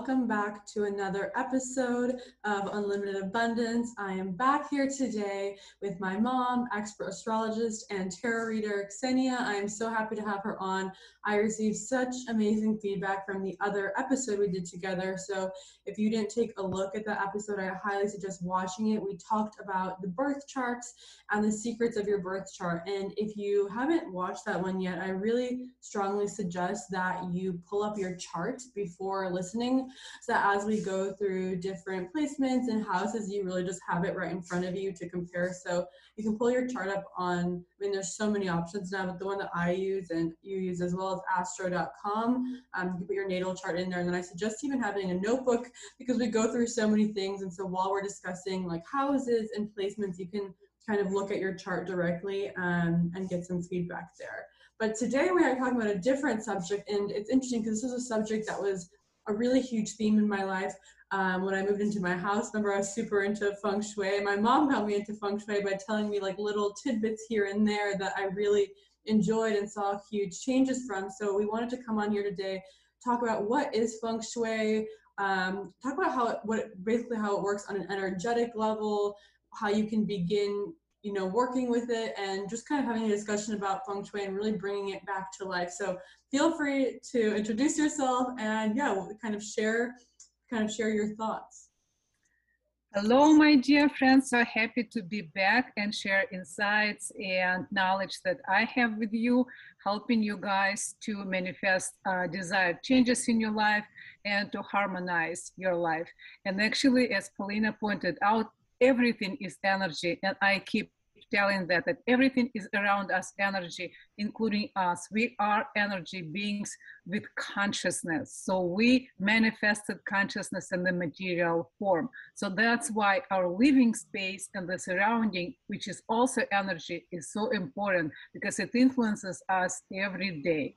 welcome back to another episode of Unlimited Abundance. I am back here today with my mom, expert astrologist, and tarot reader, Ksenia. I am so happy to have her on. I received such amazing feedback from the other episode we did together. So if you didn't take a look at that episode, I highly suggest watching it. We talked about the birth charts and the secrets of your birth chart. And if you haven't watched that one yet, I really strongly suggest that you pull up your chart before listening so as we go through different placements and houses, you really just have it right in front of you to compare. So you can pull your chart up on, I mean, there's so many options now, but the one that I use and you use as well as astro.com, um, you can put your natal chart in there. And then I suggest even having a notebook because we go through so many things. And so while we're discussing like houses and placements, you can kind of look at your chart directly um, and get some feedback there. But today we are talking about a different subject, and it's interesting because this is a subject that was a really huge theme in my life. Um, when I moved into my house, remember I was super into feng shui. My mom got me into feng shui by telling me like little tidbits here and there that I really enjoyed and saw huge changes from. So we wanted to come on here today, talk about what is feng shui, um, talk about how it, what basically how it works on an energetic level, how you can begin you know, working with it and just kind of having a discussion about feng shui and really bringing it back to life. So feel free to introduce yourself and yeah, kind of share, kind of share your thoughts. Hello, my dear friends. So happy to be back and share insights and knowledge that I have with you, helping you guys to manifest uh, desired changes in your life and to harmonize your life. And actually, as Paulina pointed out, everything is energy and i keep telling that that everything is around us energy including us. We are energy beings with consciousness. So we manifested consciousness in the material form. So that's why our living space and the surrounding which is also energy is so important because it influences us every day.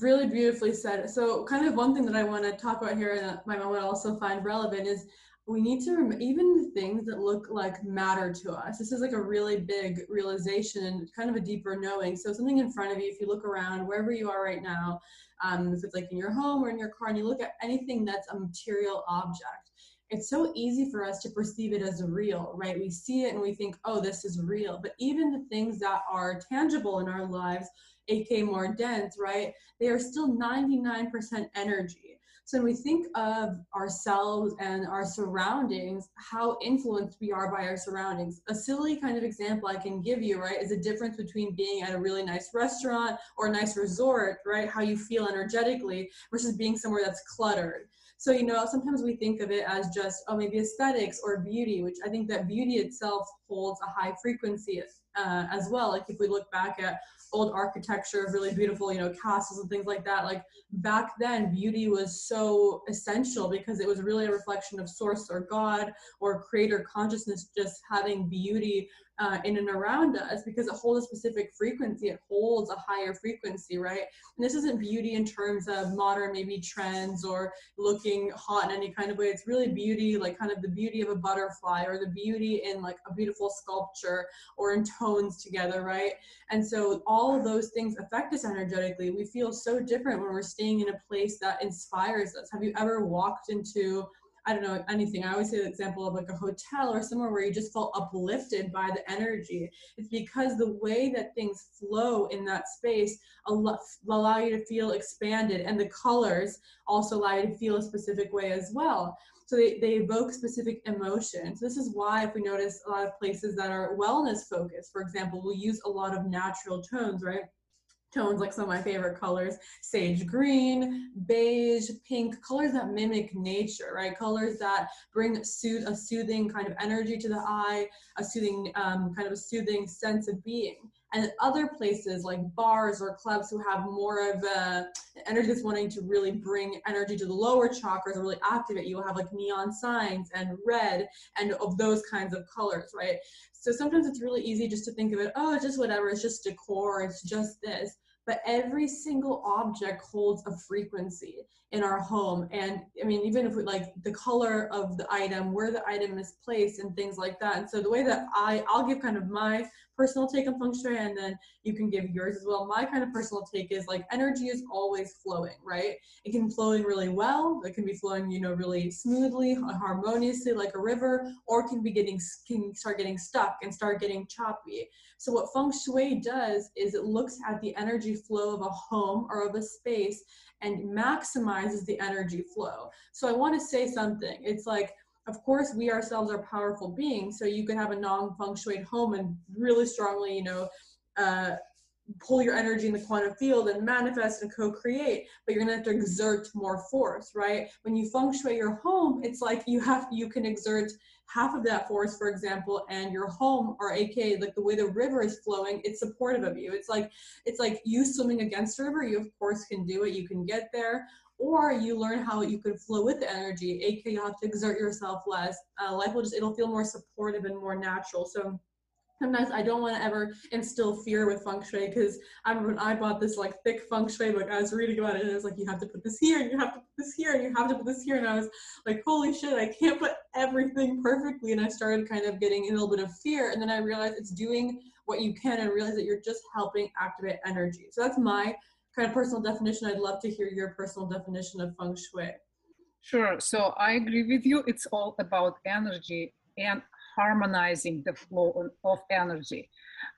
Really beautifully said. So kind of one thing that i want to talk about here and that mom would also find relevant is we need to rem- even the things that look like matter to us. This is like a really big realization and kind of a deeper knowing. So something in front of you if you look around wherever you are right now um, if it's like in your home or in your car and you look at anything that's a material object it's so easy for us to perceive it as real right? We see it and we think oh this is real. But even the things that are tangible in our lives aka more dense right? They are still 99% energy so when we think of ourselves and our surroundings, how influenced we are by our surroundings. A silly kind of example I can give you, right, is the difference between being at a really nice restaurant or a nice resort, right, how you feel energetically versus being somewhere that's cluttered. So, you know, sometimes we think of it as just, oh, maybe aesthetics or beauty, which I think that beauty itself holds a high frequency uh, as well. Like if we look back at old architecture, of really beautiful, you know, castles and things like that. Like back then, beauty was so essential because it was really a reflection of source or God or creator consciousness, just having beauty uh, in and around us because it holds a specific frequency. It holds a higher frequency, right? And this isn't beauty in terms of modern maybe trends or looking hot in any kind of way. It's really beauty, like kind of the beauty of a butterfly or the beauty in like a beautiful sculpture or in tones together, right? And so all of those things affect us energetically. We feel so different when we're staying in a place that inspires us. Have you ever walked into I don't know, anything. I always say the example of like a hotel or somewhere where you just felt uplifted by the energy. It's because the way that things flow in that space allow you to feel expanded, and the colors also allow you to feel a specific way as well. So they, they evoke specific emotions. This is why, if we notice a lot of places that are wellness focused, for example, we'll use a lot of natural tones, right? Tones like some of my favorite colors sage green beige pink colors that mimic nature right? Colors that bring a soothing kind of energy to the eye a soothing um, kind of a soothing sense of being. And other places like bars or clubs who have more of a energy that's wanting to really bring energy to the lower chakras or really activate you will have like neon signs and red and of those kinds of colors right? So sometimes it's really easy just to think of it oh it's just whatever it's just decor it's just this but every single object holds a frequency in our home. And i mean even if we like the color of the item where the item is placed and things like that. And so the way that i i'll give kind of my personal take on feng shui and then you can give yours as well my kind of personal take is like energy is always flowing right it can flow in really well it can be flowing you know really smoothly harmoniously like a river or can be getting can start getting stuck and start getting choppy so what feng shui does is it looks at the energy flow of a home or of a space and maximizes the energy flow. So I want to say something. It's like, of course, we ourselves are powerful beings. So you can have a non feng shui home and really strongly, you know, uh, pull your energy in the quantum field and manifest and co-create but you're to have to exert more force right when you feng shui your home it's like you have you can exert half of that force for example and your home or aka like the way the river is flowing it's supportive of you it's like it's like you swimming against the river you of course can do it you can get there or you learn how you can flow with the energy aka you have to exert yourself less uh, life will just it'll feel more supportive and more natural so sometimes I don't want to ever instill fear with feng shui because I remember when I bought this like thick feng shui book, I was reading about it and it was like, you have to put this here and you have to put this here and you have to put this here. And I was like, holy shit, I can't put everything perfectly. And I started kind of getting a little bit of fear. And then I realized it's doing what you can and realize that you're just helping activate energy. So that's my kind of personal definition. I'd love to hear your personal definition of feng shui. Sure. So I agree with you. It's all about energy. And harmonizing the flow of energy.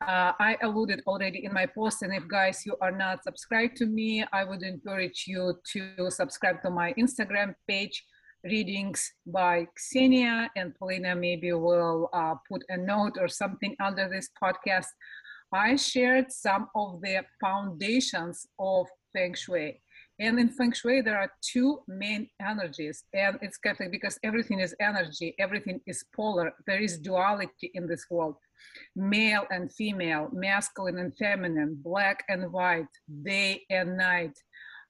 Uh, I alluded already in my post, and if guys you are not subscribed to me, I would encourage you to subscribe to my Instagram page, Readings by Xenia, and Polina maybe will uh, put a note or something under this podcast. I shared some of the foundations of Feng Shui. And in Feng Shui, there are two main energies, and it's kind of because everything is energy, everything is polar. There is duality in this world male and female, masculine and feminine, black and white, day and night.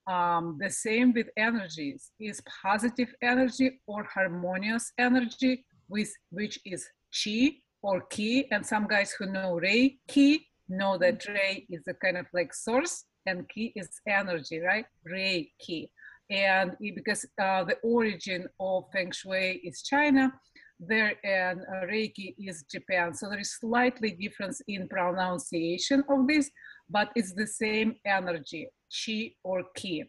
Um, the same with energies is positive energy or harmonious energy, with, which is chi or ki. And some guys who know Reiki know that Rei is a kind of like source and ki is energy, right? Reiki. And because uh, the origin of Feng Shui is China, there and uh, Reiki is Japan. So there is slightly difference in pronunciation of this, but it's the same energy, chi or ki.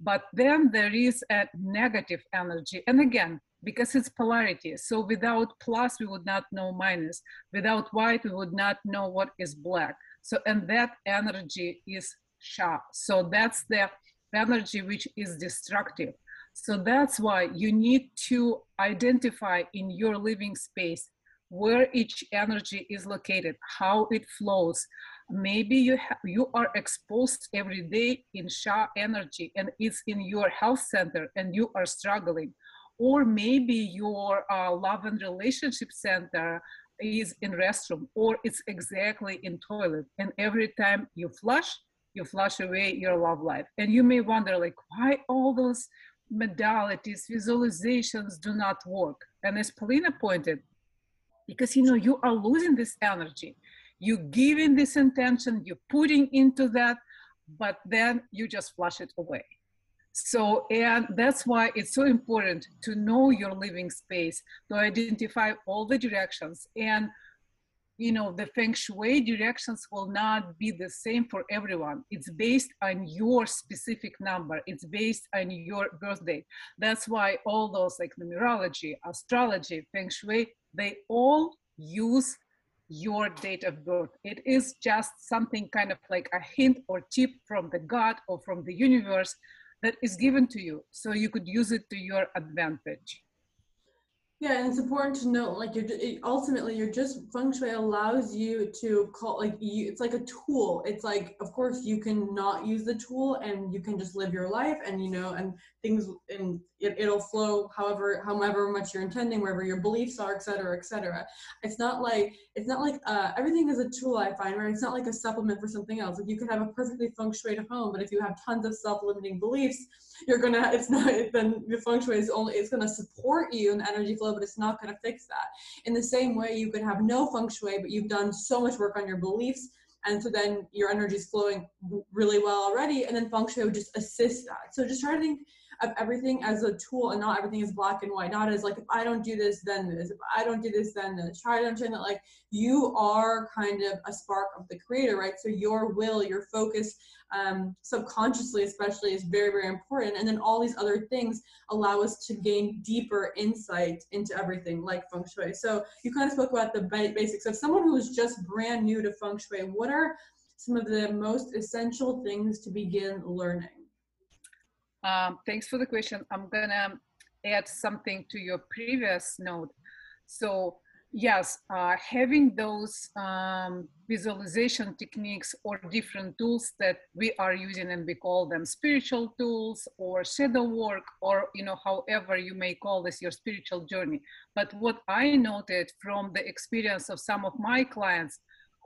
But then there is a negative energy. And again, because it's polarity. So without plus, we would not know minus. Without white, we would not know what is black. So, and that energy is sha. So that's the energy which is destructive. So that's why you need to identify in your living space where each energy is located, how it flows. Maybe you ha- you are exposed every day in Sha energy and it's in your health center and you are struggling. Or maybe your uh, love and relationship center is in restroom or it's exactly in toilet and every time you flush you flush away your love life. And you may wonder, like, why all those modalities, visualizations do not work? And as Polina pointed, because you know you are losing this energy. You giving this intention, you're putting into that, but then you just flush it away. So, and that's why it's so important to know your living space, to identify all the directions. And you know the feng shui directions will not be the same for everyone. It's based on your specific number. It's based on your birthday. that's why all those like numerology astrology feng shui they all use your date of birth. It is just something kind of like a hint or tip from the god or from the universe that is given to you so you could use it to your advantage yeah, and it's important to note, like you're ultimately you're just feng shui allows you to call like you. It's like a tool. It's like, of course, you can not use the tool, and you can just live your life, and you know, and things, and it, it'll flow however, however much you're intending, wherever your beliefs are, et cetera, et cetera. It's not like it's not like uh, everything is a tool. I find right. It's not like a supplement for something else. Like you can have a perfectly feng shui home, but if you have tons of self-limiting beliefs, you're gonna. It's not. Then the feng shui is only. It's gonna support you in the energy flow but it's not to fix that. In the same way, you could have no feng shui, but you've done so much work on your beliefs and so then your energy is flowing really well already and then feng shui would just assist that so just try to think of everything as a tool and not everything is black and white. Not as like if i don't do this then this. If i don't do this then this. Try to understand that like you are kind of a spark of the creator right? So your will your focus um, subconsciously especially is very very important. And then all these other things allow us to gain deeper insight into everything like feng shui. So you kind of spoke about the basics. Of someone who is just brand new to feng shui what are some of the most essential things to begin learning um, thanks for the question. I'm gonna add something to your previous note. So yes, uh, having those um, visualization techniques or different tools that we are using and we call them spiritual tools or shadow work or you know however you may call this your spiritual journey. But what I noted from the experience of some of my clients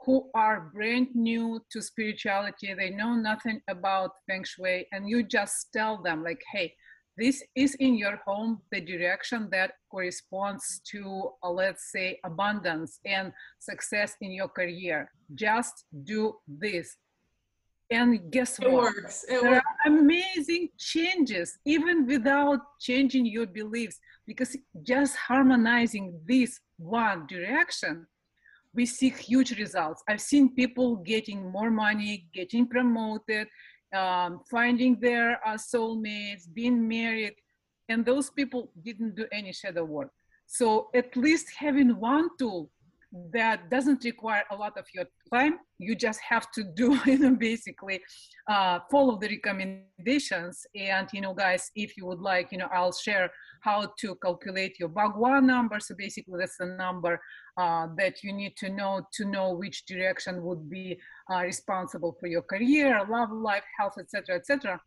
who are brand new to spirituality. They know nothing about feng shui and you just tell them like hey this is in your home the direction that corresponds to uh, let's say abundance and success in your career. Just do this. And guess it what? works it there works. are amazing changes even without changing your beliefs because just harmonizing this one direction we see huge results. I've seen people getting more money, getting promoted, um, finding their uh, soulmates, being married, and those people didn't do any shadow work. So at least having one tool that doesn't require a lot of your time. You just have to do, you know, basically uh, follow the recommendations. And, you know, guys, if you would like, you know, I'll share how to calculate your Bagua number. So basically that's the number uh, that you need to know to know which direction would be uh, responsible for your career, love life, health, etc., etc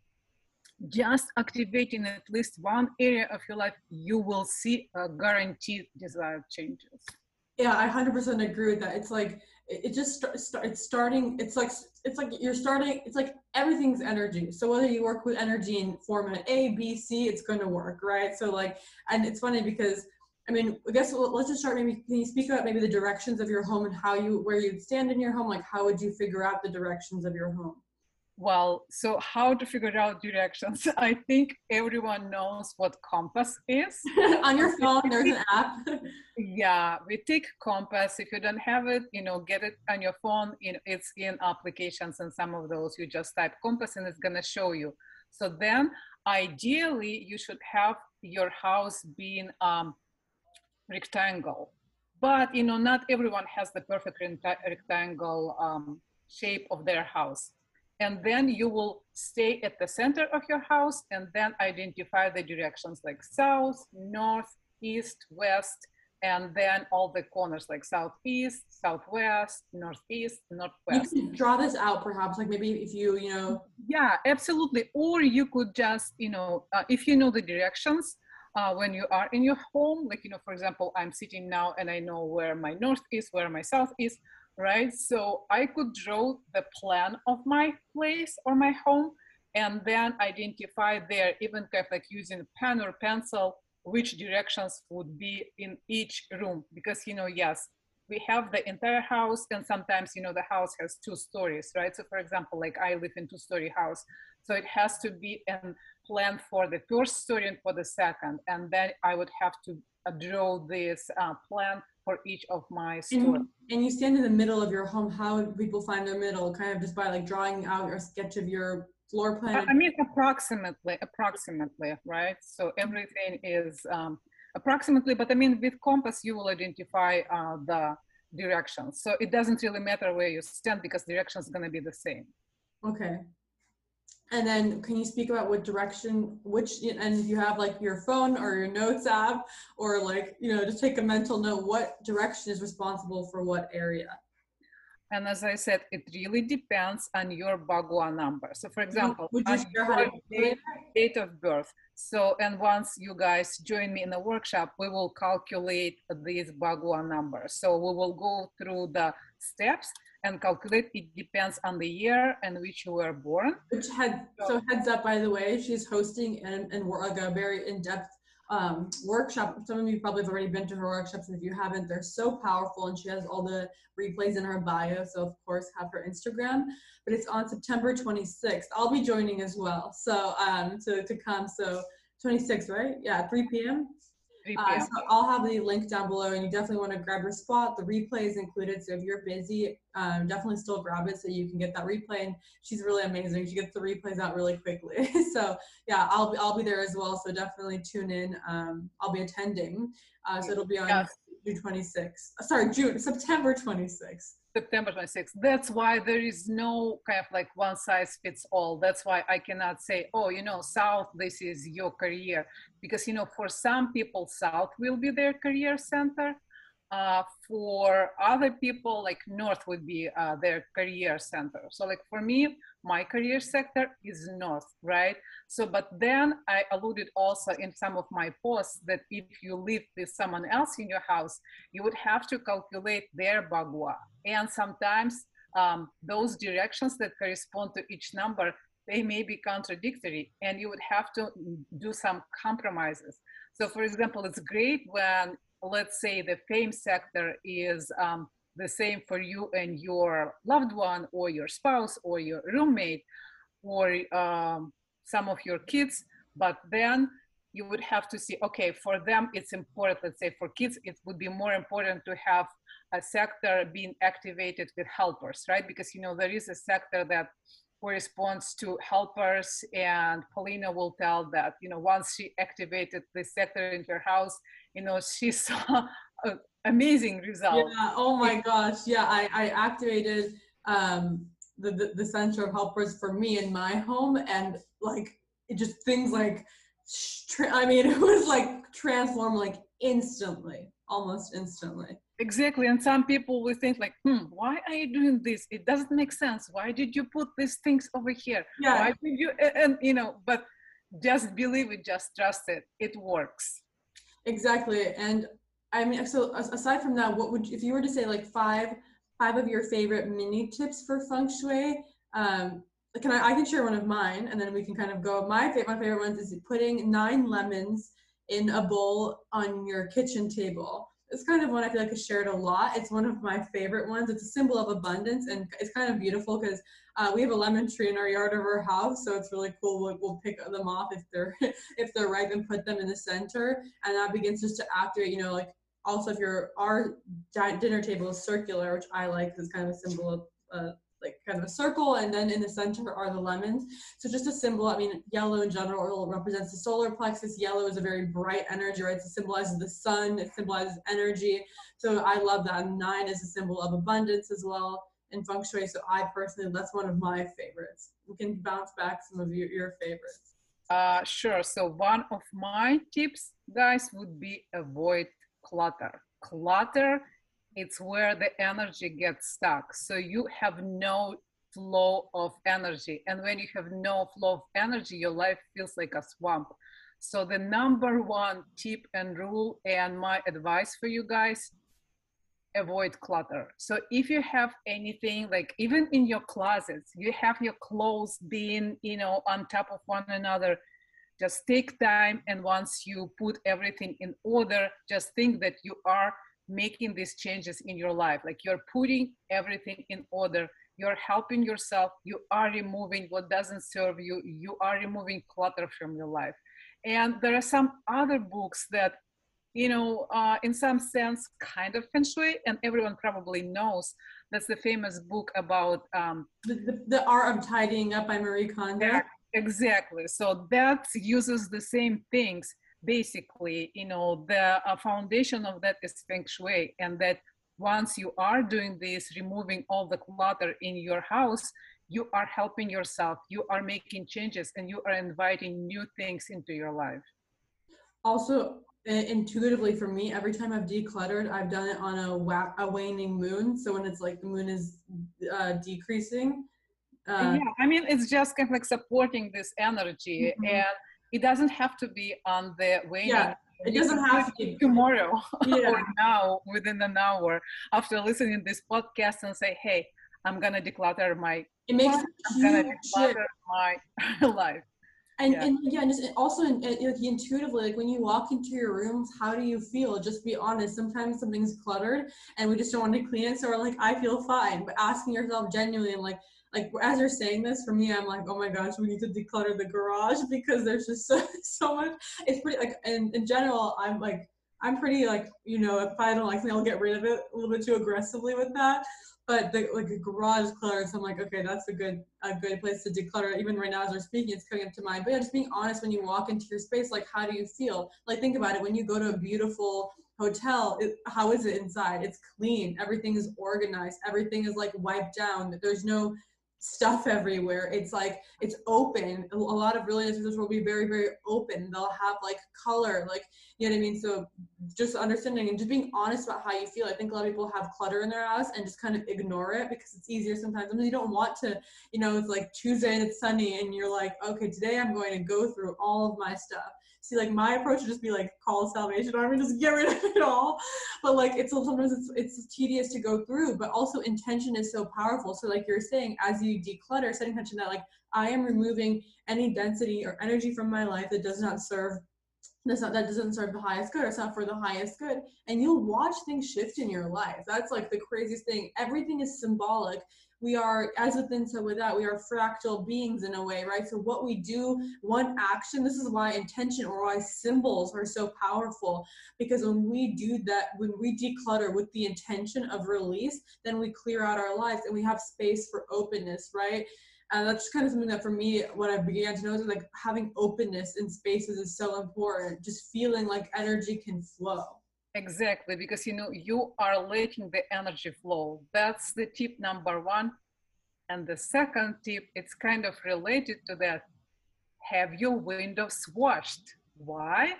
just activating at least one area of your life, you will see a guaranteed desired changes yeah i 100% agree with that. It's like it just start, it's starting it's like it's like you're starting it's like everything's energy. So whether you work with energy in format a b c it's going to work right? So like and it's funny because i mean i guess let's just start maybe can you speak about maybe the directions of your home and how you where you'd stand in your home? Like how would you figure out the directions of your home well, so how to figure out directions? I think everyone knows what compass is. On your phone, there's an app. yeah, we take compass. If you don't have it, you know, get it on your phone. It's in applications and some of those you just type compass and it's gonna show you. So then ideally you should have your house being um, rectangle. But you know, not everyone has the perfect rectangle um, shape of their house and then you will stay at the center of your house and then identify the directions like south, north, east, west, and then all the corners like southeast, southwest, northeast, northwest. You could draw this out perhaps, like maybe if you, you know. Yeah, absolutely. Or you could just, you know, uh, if you know the directions, uh, when you are in your home, like, you know, for example, I'm sitting now and I know where my north is, where my south is right? So I could draw the plan of my place or my home and then identify there, even kind of like using pen or pencil, which directions would be in each room. Because, you know, yes, we have the entire house and sometimes, you know, the house has two stories, right? So for example, like I live in two story house. So it has to be a plan for the first student for the second. And then I would have to uh, draw this uh, plan for each of my students. And, and, you stand in the middle of your home. How would people find their middle? Kind of just by like drawing out a sketch of your floor plan. I mean, approximately, approximately, right? So everything is um, approximately, but I mean, with compass, you will identify uh, the directions. So it doesn't really matter where you stand because direction is going to be the same. Okay. And then can you speak about what direction, which, and if you have like your phone or your notes app, or like, you know, just take a mental note, what direction is responsible for what area? And as I said, it really depends on your Bagua number. So for example, Would you share date, date of birth. So, and once you guys join me in the workshop, we will calculate these Bagua numbers. So we will go through the steps and calculate. It depends on the year and which you were born. Which had so heads up, by the way, she's hosting and and we're like a very in depth um, workshop. Some of you probably have already been to her workshops, and if you haven't, they're so powerful. And she has all the replays in her bio. So of course, have her Instagram. But it's on September 26th. I'll be joining as well. So um, to to come. So 26, right? Yeah, 3 p.m. Uh, so I'll have the link down below, and you definitely want to grab your spot. The replay is included, so if you're busy, um, definitely still grab it so you can get that replay. And she's really amazing; she gets the replays out really quickly. so yeah, I'll be I'll be there as well. So definitely tune in. Um, I'll be attending. Uh, so it'll be on yes. June 26th. Uh, sorry, June September 26th. September 26th. That's why there is no kind of like one size fits all. That's why I cannot say, oh, you know, South, this is your career. Because, you know, for some people, South will be their career center. Uh, for other people, like North would be uh, their career center. So, like for me, my career sector is North, right? So, but then I alluded also in some of my posts that if you live with someone else in your house, you would have to calculate their bagua. And sometimes um, those directions that correspond to each number they may be contradictory and you would have to do some compromises so for example it's great when let's say the fame sector is um, the same for you and your loved one or your spouse or your roommate or um, some of your kids but then you would have to see okay for them it's important let's say for kids it would be more important to have a sector being activated with helpers right? Because you know there is a sector that corresponds to helpers and Paulina will tell that you know once she activated the sector in her house you know she saw amazing results yeah oh my gosh yeah i i activated um the, the the center of helpers for me in my home and like it just things like i mean it was like transformed like instantly almost instantly. Exactly and some people will think like hmm why are you doing this? It doesn't make sense. Why did you put these things over here? Yeah. Why did you and you know but just believe it just trust it. It works. Exactly and i mean so aside from that what would if you were to say like five five of your favorite mini tips for feng shui um can I, I can share one of mine and then we can kind of go. My favorite my favorite ones is putting nine lemons in a bowl on your kitchen table it's kind of one I feel like is shared a lot. It's one of my favorite ones. It's a symbol of abundance and it's kind of beautiful because uh, we have a lemon tree in our yard of our house, so it's really cool. We'll, we'll pick them off if they're if they're ripe and put them in the center, and that begins just to activate. You know, like also if your our dinner table is circular, which I like, is kind of a symbol of uh, like kind of a circle and then in the center are the lemons. So just a symbol i mean yellow in general represents the solar plexus. Yellow is a very bright energy right? It symbolizes the sun it symbolizes energy. So i love that. Nine is a symbol of abundance as well in feng shui. So i personally that's one of my favorites. We can bounce back some of your, your favorites. Uh, sure. So one of my tips guys would be avoid clutter. Clutter it's where the energy gets stuck. So you have no flow of energy. And when you have no flow of energy, your life feels like a swamp. So the number one tip and rule and my advice for you guys, avoid clutter. So if you have anything like even in your closets, you have your clothes being, you know, on top of one another, just take time and once you put everything in order, just think that you are making these changes in your life. Like you're putting everything in order. You're helping yourself. You are removing what doesn't serve you. You are removing clutter from your life. And there are some other books that you know uh, in some sense kind of feng shui and everyone probably knows. That's the famous book about um, the, the, the art of tidying up by marie kondo. Yeah, exactly. So that uses the same things basically, you know, the uh, foundation of that is feng shui, and that once you are doing this, removing all the clutter in your house, you are helping yourself, you are making changes, and you are inviting new things into your life. Also, intuitively for me, every time I've decluttered, I've done it on a, wa- a waning moon. So when it's like the moon is uh, decreasing. Uh, yeah, I mean, it's just kind of like supporting this energy. Mm-hmm. And it doesn't have to be on the way. Yeah, it doesn't have to be tomorrow yeah. or now within an hour after listening this podcast and say, hey, I'm gonna declutter my it makes I'm gonna declutter my life. And, Yeah. and yeah, and just also in, in- like intuitively, like when you walk into your rooms, how do you feel? Just be honest. Sometimes something's cluttered and we just don't want to clean it. So we're like, I feel fine. But asking yourself genuinely and like, like as you're saying this, for me, I'm like, oh my gosh, we need to declutter the garage because there's just so, so much. It's pretty like, in, in general, I'm like, I'm pretty like, you know, if I don't like something, I'll get rid of it a little bit too aggressively with that. But the like a garage clutter, so I'm like, okay, that's a good a good place to declutter. Even right now as we're speaking, it's coming up to mind. But yeah, just being honest when you walk into your space, like how do you feel? Like think about it when you go to a beautiful hotel, it, how is it inside? It's clean. Everything is organized. Everything is like wiped down. There's no stuff everywhere. It's like it's open. A lot of really nice will be very, very open. They'll have like color, like you know what I mean. So just understanding and just being honest about how you feel. I think a lot of people have clutter in their house and just kind of ignore it because it's easier sometimes. I mean, you don't want to, you know, it's like Tuesday and it's sunny and you're like, okay, today I'm going to go through all of my stuff. See, like my approach would just be like call Salvation Army, just get rid of it all. But like it's sometimes it's it's tedious to go through, but also intention is so powerful. So like you're saying, as you declutter, setting intention that like I am removing any density or energy from my life that does not serve that's not that doesn't serve the highest good or it's not for the highest good and you'll watch things shift in your life that's like the craziest thing everything is symbolic we are as within so without we are fractal beings in a way right? So what we do one action this is why intention or why symbols are so powerful. Because when we do that when we declutter with the intention of release then we clear out our lives and we have space for openness right? And that's kind of something that for me what i began to notice is like having openness in spaces is so important. Just feeling like energy can flow Exactly, because you know you are letting the energy flow. That's the tip number one. And the second tip, it's kind of related to that. Have your windows washed. Why?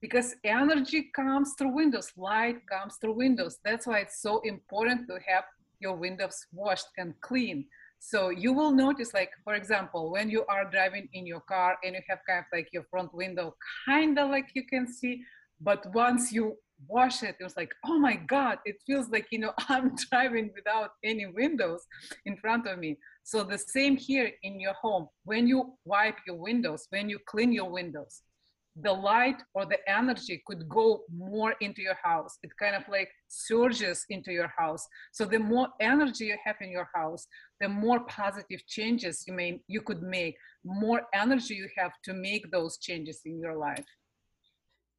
Because energy comes through windows, light comes through windows. That's why it's so important to have your windows washed and clean. So you will notice, like, for example, when you are driving in your car and you have kind of like your front window, kind of like you can see, but once you wash it, it was like, oh my God, it feels like, you know, I'm driving without any windows in front of me. So the same here in your home. When you wipe your windows, when you clean your windows, the light or the energy could go more into your house. It kind of like surges into your house. So the more energy you have in your house, the more positive changes you may you could make, more energy you have to make those changes in your life.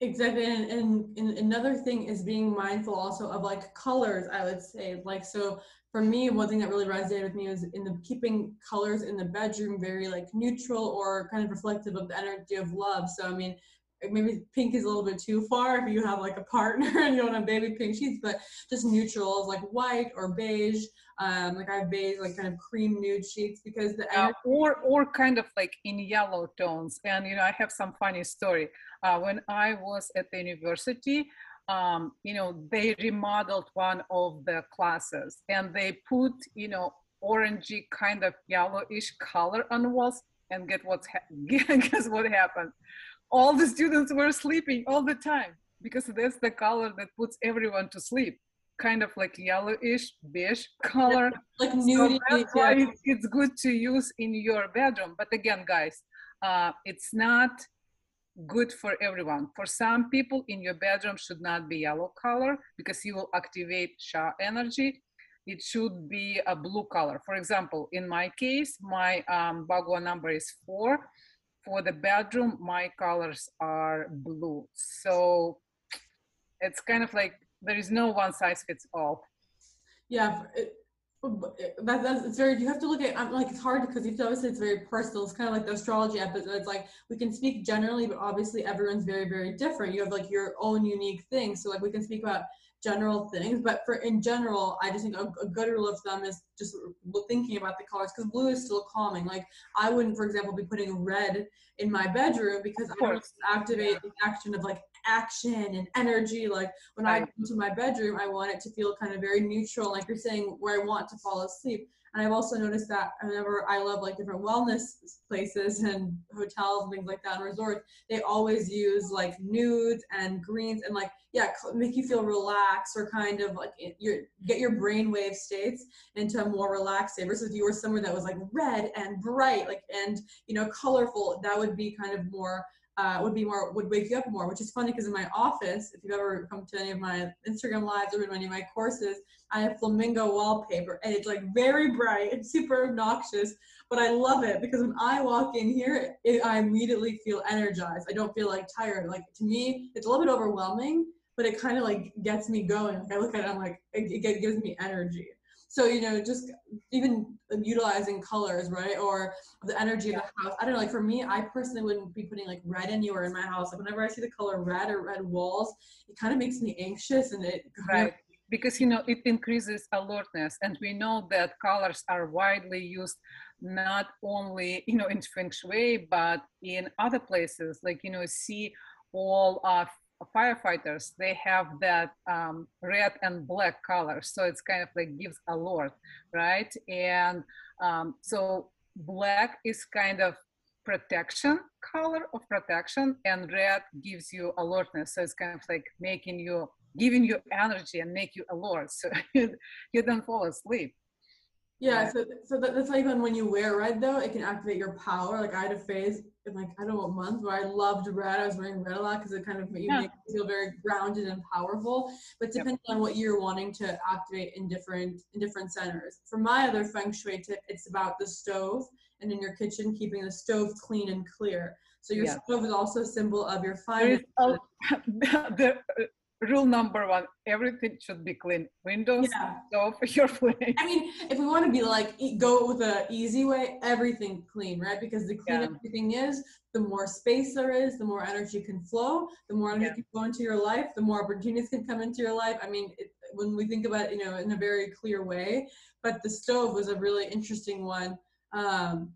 Exactly, and, and, and another thing is being mindful also of like colors. I would say, like so for me, one thing that really resonated with me was in the keeping colors in the bedroom very like neutral or kind of reflective of the energy of love. So I mean, maybe pink is a little bit too far if you have like a partner and you don't have baby pink sheets, but just neutrals like white or beige. Um, like I have beige, like kind of cream nude sheets because the uh, or or kind of like in yellow tones. And you know i have some funny story. Uh, when i was at the university um, you know they remodeled one of the classes and they put you know orangey kind of yellowish color on the walls and get what's ha- guess what happened all the students were sleeping all the time because that's the color that puts everyone to sleep kind of like yellowish beige color like so nudity. that's why yeah. it's good to use in your bedroom. But again, guys, uh, it's not good for everyone. For some people, in your bedroom should not be yellow color because you will activate Sha energy. It should be a blue color. For example, in my case, my um, Bagua number is four. For the bedroom, my colors are blue. So it's kind of like there is no one size fits all. yeah Uh, that, that's it's very you have to look at I'm like it's hard because you obviously it's very personal. It's kind of like the astrology episode it's like we can speak generally but obviously everyone's very very different. You have like your own unique thing so like we can speak about general things but for in general i just think a, a good rule of thumb is just thinking about the colors because blue is still calming. Like i wouldn't for example be putting red in my bedroom because i don't activate the action of like action and energy. Like when I go into my bedroom, I want it to feel kind of very neutral, like you're saying, where I want to fall asleep. And I've also noticed that whenever I love like different wellness places and hotels and things like that and resorts, they always use like nudes and greens and like yeah, make you feel relaxed or kind of like your get your brainwave states into a more relaxed state. Versus if you were somewhere that was like red and bright, like and you know colorful, that would be kind of more uh, would be more would wake you up more, which is funny because in my office, if you've ever come to any of my Instagram lives or been any of my courses, I have flamingo wallpaper and it's like very bright and super obnoxious, but I love it because when I walk in here, it, I immediately feel energized. I don't feel like tired. Like to me, it's a little bit overwhelming, but it kind of like gets me going. Like I look at it, I'm like, it, it gives me energy. So, you know, just even utilizing colors, right? Or the energy of the house. I don't know, like for me, I personally wouldn't be putting like red anywhere in my house. Like whenever I see the color red or red walls, it kind of makes me anxious and it right. because you know it increases alertness and we know that colors are widely used not only you know in feng shui but in other places like you know see all of firefighters they have that um, red and black color. So it's kind of like gives alert right? And um, so black is kind of protection color of protection and red gives you alertness. So it's kind of like making you giving you energy and make you alert so you don't fall asleep yeah, so so that, that's like when when you wear red though, it can activate your power. Like I had a phase in like I don't know what month where I loved red. I was wearing red a lot because it kind of made you yeah. make you feel very grounded and powerful. But depending yep. on what you're wanting to activate in different in different centers. For my other feng shui tip, it's about the stove and in your kitchen keeping the stove clean and clear. So your yep. stove is also a symbol of your fire. the, rule number one everything should be clean windows yeah. stove your place i mean if we want to be like go with the easy way everything clean right because the cleaner yeah. everything is the more space there is the more energy can flow the more energy yeah. can flow into your life the more opportunities can come into your life i mean it, when we think about it, you know in a very clear way but the stove was a really interesting one um,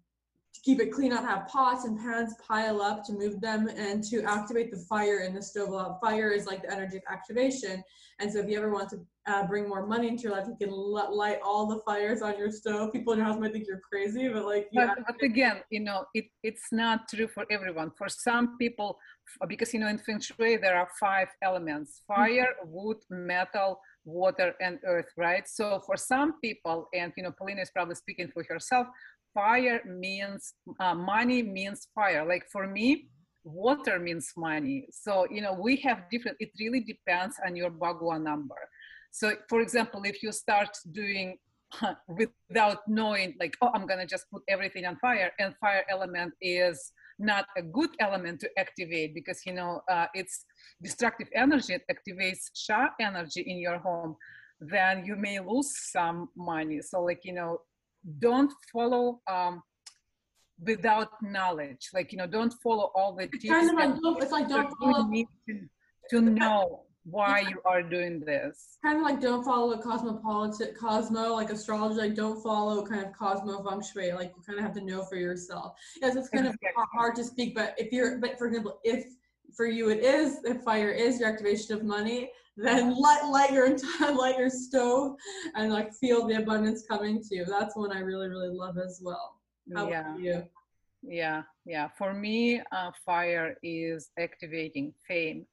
to keep it clean, not have pots and pans pile up to move them and to activate the fire in the stove. Well, fire is like the energy of activation. And so if you ever want to uh, bring more money into your life, you can light all the fires on your stove. People in your house might think you're crazy, but like, yeah. But, but again, you know, it, it's not true for everyone. For some people, because, you know, in Feng Shui, there are five elements, fire, mm-hmm. wood, metal, water and earth right so for some people and you know Polina is probably speaking for herself fire means uh, money means fire. Like for me water means money. So you know we have different it really depends on your bagua number. So for example if you start doing without knowing like oh i'm gonna just put everything on fire and fire element is not a good element to activate because you know uh, it's destructive energy it activates sha energy in your home then you may lose some money. So like you know don't follow um, without knowledge. Like, you know, don't follow all the tips. Kind of like, don't, it's like don't follow. need to, to know why you are doing this. Kind of like don't follow a cosmopolitan cosmo like astrology. Like don't follow kind of cosmo feng shui. Like you kind of have to know for yourself. Yes, it's kind exactly. of hard to speak. But if you're, but for example, if for you it is if fire is your activation of money then light, light your entire light your stove and like feel the abundance coming to you. That's one i really really love as well. How yeah. yeah. Yeah. For me uh, fire is activating fame.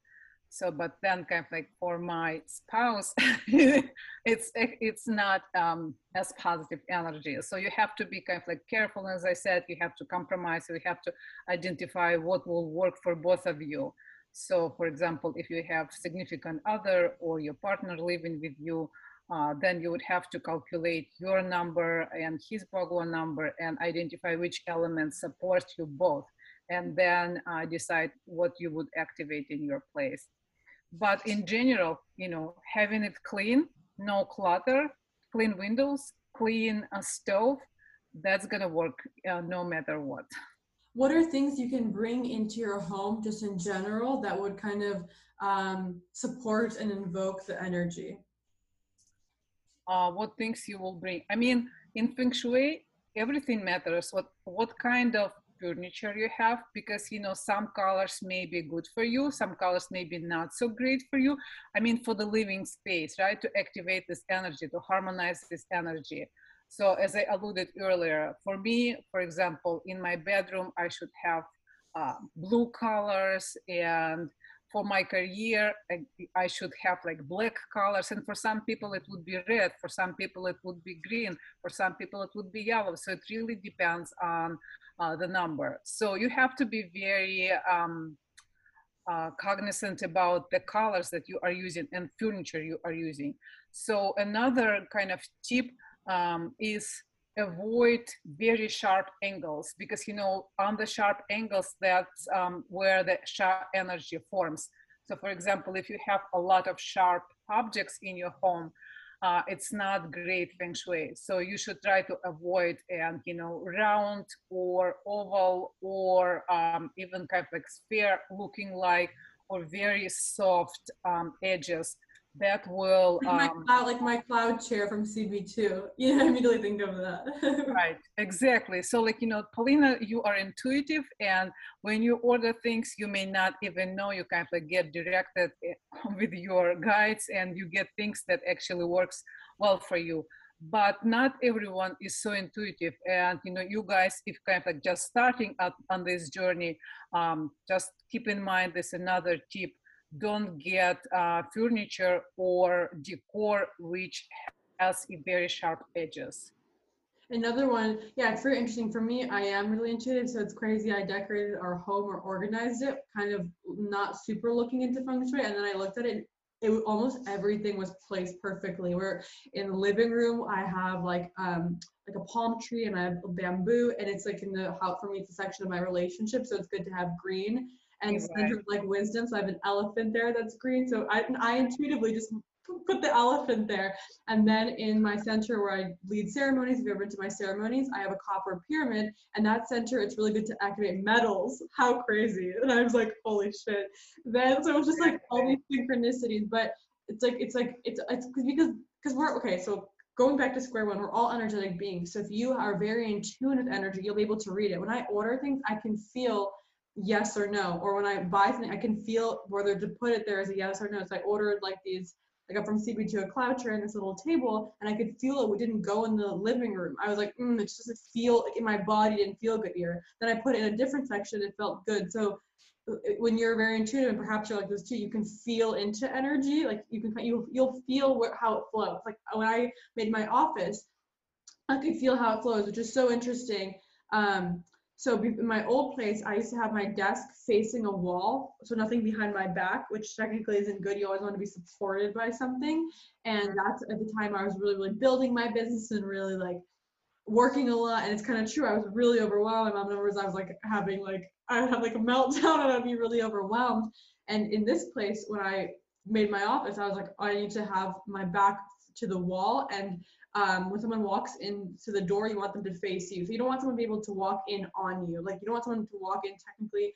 So but then kind of like for my spouse it's it's not um, as positive energy. So you have to be kind of like careful. As i said you have to compromise. You have to identify what will work for both of you so for example if you have significant other or your partner living with you uh, then you would have to calculate your number and his Bagua number and identify which elements support you both and then uh, decide what you would activate in your place. But in general you know having it clean no clutter clean windows clean a stove that's gonna work uh, no matter what what are things you can bring into your home just in general that would kind of um, support and invoke the energy? Uh, what things you will bring i mean in feng shui everything matters. What what kind of furniture you have because you know some colors may be good for you some colors may be not so great for you. I mean for the living space right to activate this energy to harmonize this energy so as i alluded earlier for me for example in my bedroom i should have uh, blue colors and for my career I, I, should have like black colors. And for some people it would be red. For some people it would be green. For some people it would be yellow. So it really depends on uh, the number. So you have to be very um, uh, cognizant about the colors that you are using and furniture you are using. So another kind of tip um, is avoid very sharp angles because you know on the sharp angles that's um, where the sharp energy forms. So for example if you have a lot of sharp objects in your home uh, it's not great feng shui. So you should try to avoid and you know round or oval or um, even kind of like sphere looking like or very soft um, edges that will like my, um, cloud, like my cloud chair from cb2 yeah i immediately think of that. Right exactly. So like you know paulina you are intuitive and when you order things you may not even know. You kind of like get directed eh, with your guides and you get things that actually works well for you. But not everyone is so intuitive. And you know you guys if kind of like just starting up on this journey um, just keep in mind there's another tip don't get uh, furniture or decor which has very sharp edges. Another one, yeah, it's very interesting for me. I am really intuitive, so it's crazy. I decorated our home or organized it, kind of not super looking into feng shui, and then I looked at it. It almost everything was placed perfectly. We're in the living room. I have like um like a palm tree and I have bamboo, and it's like in the how for me it's a section of my relationship, so it's good to have green and center of like wisdom. So I have an elephant there that's green. So I, I intuitively just put the elephant there. And then in my center where I lead ceremonies, if you've ever been to my ceremonies, I have a copper pyramid. And that center, it's really good to activate metals. How crazy. And I was like, holy shit. Then so it was just like all these synchronicities. But it's like it's like it's it's because because we're okay, so going back to square one, we're all energetic beings. So if you are very in tune with energy, you'll be able to read it. When I order things, I can feel yes or no. Or when I buy something, I can feel whether to put it there as a yes or no. So I ordered like these, I got from CB2 a cloud chair and this little table, and I could feel it We didn't go in the living room. I was like, mm, it just doesn't feel like in my body didn't feel good here. Then I put it in a different section, it felt good. So uh, when you're very intuitive, and perhaps you're like this too, you can feel into energy. Like you can, you you'll feel what, how it flows. Like when I made my office, I could feel how it flows, which is so interesting. Um, so in my old place, I used to have my desk facing a wall, so nothing behind my back, which technically isn't good. You always want to be supported by something. And that's at the time I was really, really building my business and really like working a lot. And it's kind of true. I was really overwhelmed. My mom remembers I was like having like I would have like a meltdown and I'd be really overwhelmed. And in this place, when I made my office, I was like, I need to have my back to the wall and um, when someone walks into the door, you want them to face you. So you don't want someone to be able to walk in on you. Like you don't want someone to walk in technically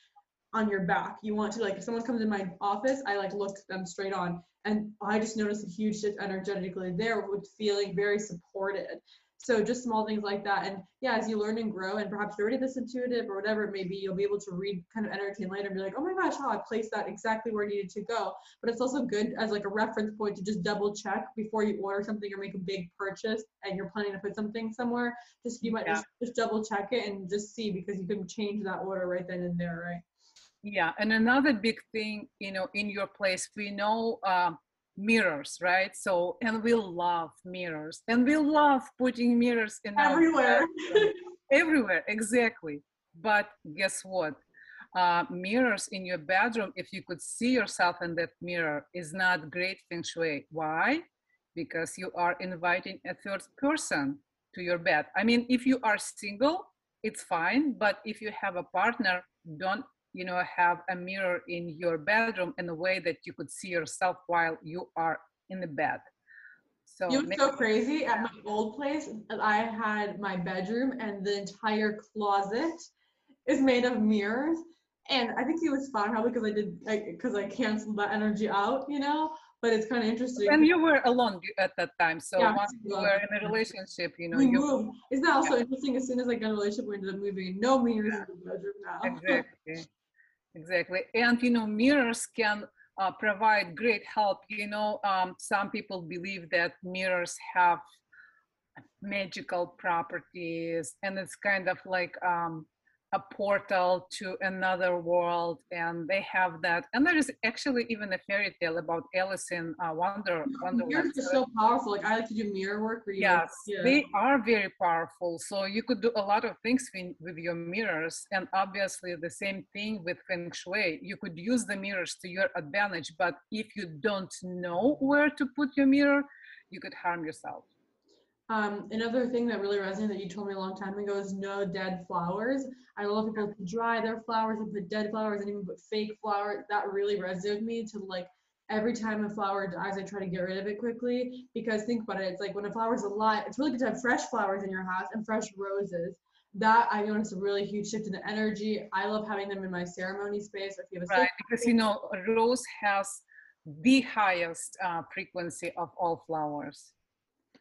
on your back. You want to like if someone comes in my office, I like look them straight on, and I just noticed a huge shift energetically there with feeling very supported so just small things like that. And yeah as you learn and grow and perhaps you're already this intuitive or whatever it may be you'll be able to read kind of energy and later and be like oh my gosh how i placed that exactly where it needed to go. But it's also good as like a reference point to just double check before you order something or make a big purchase and you're planning to put something somewhere. Just you might yeah. just, just double check it and just see because you can change that order right then and there right? Yeah and another big thing you know in your place we know um, mirrors right? So and we love mirrors and we love putting mirrors in everywhere. Everywhere exactly. But guess what? Uh, mirrors in your bedroom if you could see yourself in that mirror is not great feng shui. Why? Because you are inviting a third person to your bed. I mean if you are single it's fine but if you have a partner don't you know have a mirror in your bedroom in a way that you could see yourself while you are in the bed so you know so crazy at my old place i had my bedroom and the entire closet is made of mirrors and i think it was fine probably because i did because I, I canceled that energy out you know but it's kind of interesting. And you were alone at that time, so Yeah, once you were in a relationship, you know, we you moved. Isn't that also interesting? As soon as I got in a relationship, we ended up moving. No mirrors in the bedroom now. exactly exactly. And you know mirrors can uh, provide great help. You know um, some people believe that mirrors have magical properties and it's kind of like um, a portal to another world and they have that and there is actually even a fairy tale about alice in uh, wonder wonderland Mirrors are So powerful. Like I like to do mirror work. for you Yes, yeah. they are very powerful. So you could do a lot of things with your mirrors. And obviously, the same thing with Feng Shui. You could use the mirrors to your advantage. But if you don't know where to put your mirror, you could harm yourself. Um, another thing that really resonated that you told me a long time ago is no dead flowers. I love people to dry their flowers and put dead flowers and even put fake flowers. That really resonated with me to like every time a flower dies, I try to get rid of it quickly because think about it. It's like when a flower's alive, it's really good to have fresh flowers in your house and fresh roses. That I noticed a really huge shift in the energy. I love having them in my ceremony space. If you have a Right. Because, you know, rose has the highest uh, frequency of all flowers.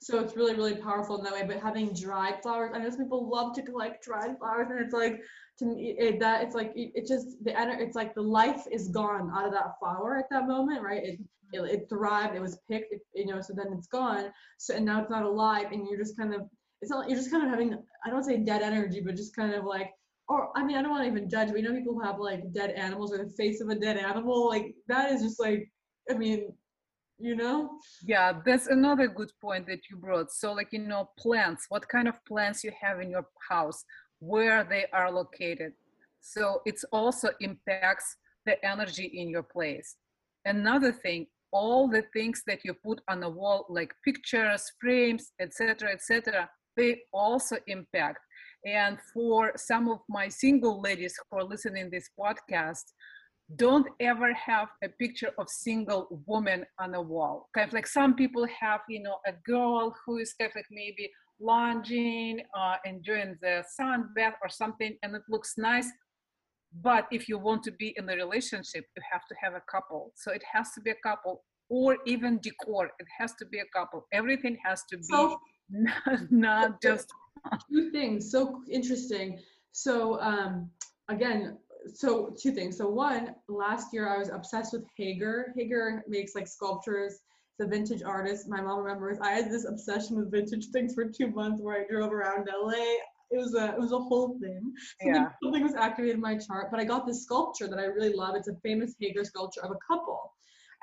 So it's really, really powerful in that way. But having dried flowers, I know some people love to collect dried flowers, and it's like to me it, that it's like it, it just the ener- it's like the life is gone out of that flower at that moment, right? It mm-hmm. it, it thrived, it was picked, it, you know, so then it's gone. So and now it's not alive, and you're just kind of it's not you're just kind of having I don't say dead energy, but just kind of like. Or I mean, I don't want to even judge. We know, people who have like dead animals or the face of a dead animal. Like that is just like, I mean, you know. Yeah, that's another good point that you brought. So, like, you know, plants, what kind of plants you have in your house, where they are located. So, it's also impacts the energy in your place. Another thing, all the things that you put on the wall, like pictures, frames, etc., etc., they also impact. And for some of my single ladies who are listening this podcast, don't ever have a picture of single woman on a wall. Kind of like some people have you know a girl who is kind of like maybe lounging uh, enjoying the sun bath or something and it looks nice. But if you want to be in a relationship you have to have a couple. So it has to be a couple or even decor it has to be a couple. Everything has to be So not, not just two things so interesting. So um again so two things. So one last year i was obsessed with hager. Hager makes like sculptures. The vintage artist. My mom remembers i had this obsession with vintage things for two months where i drove around la it was a it was a whole thing. Something, yeah. something was activated in my chart but i got this sculpture that i really love. It's a famous hager sculpture of a couple.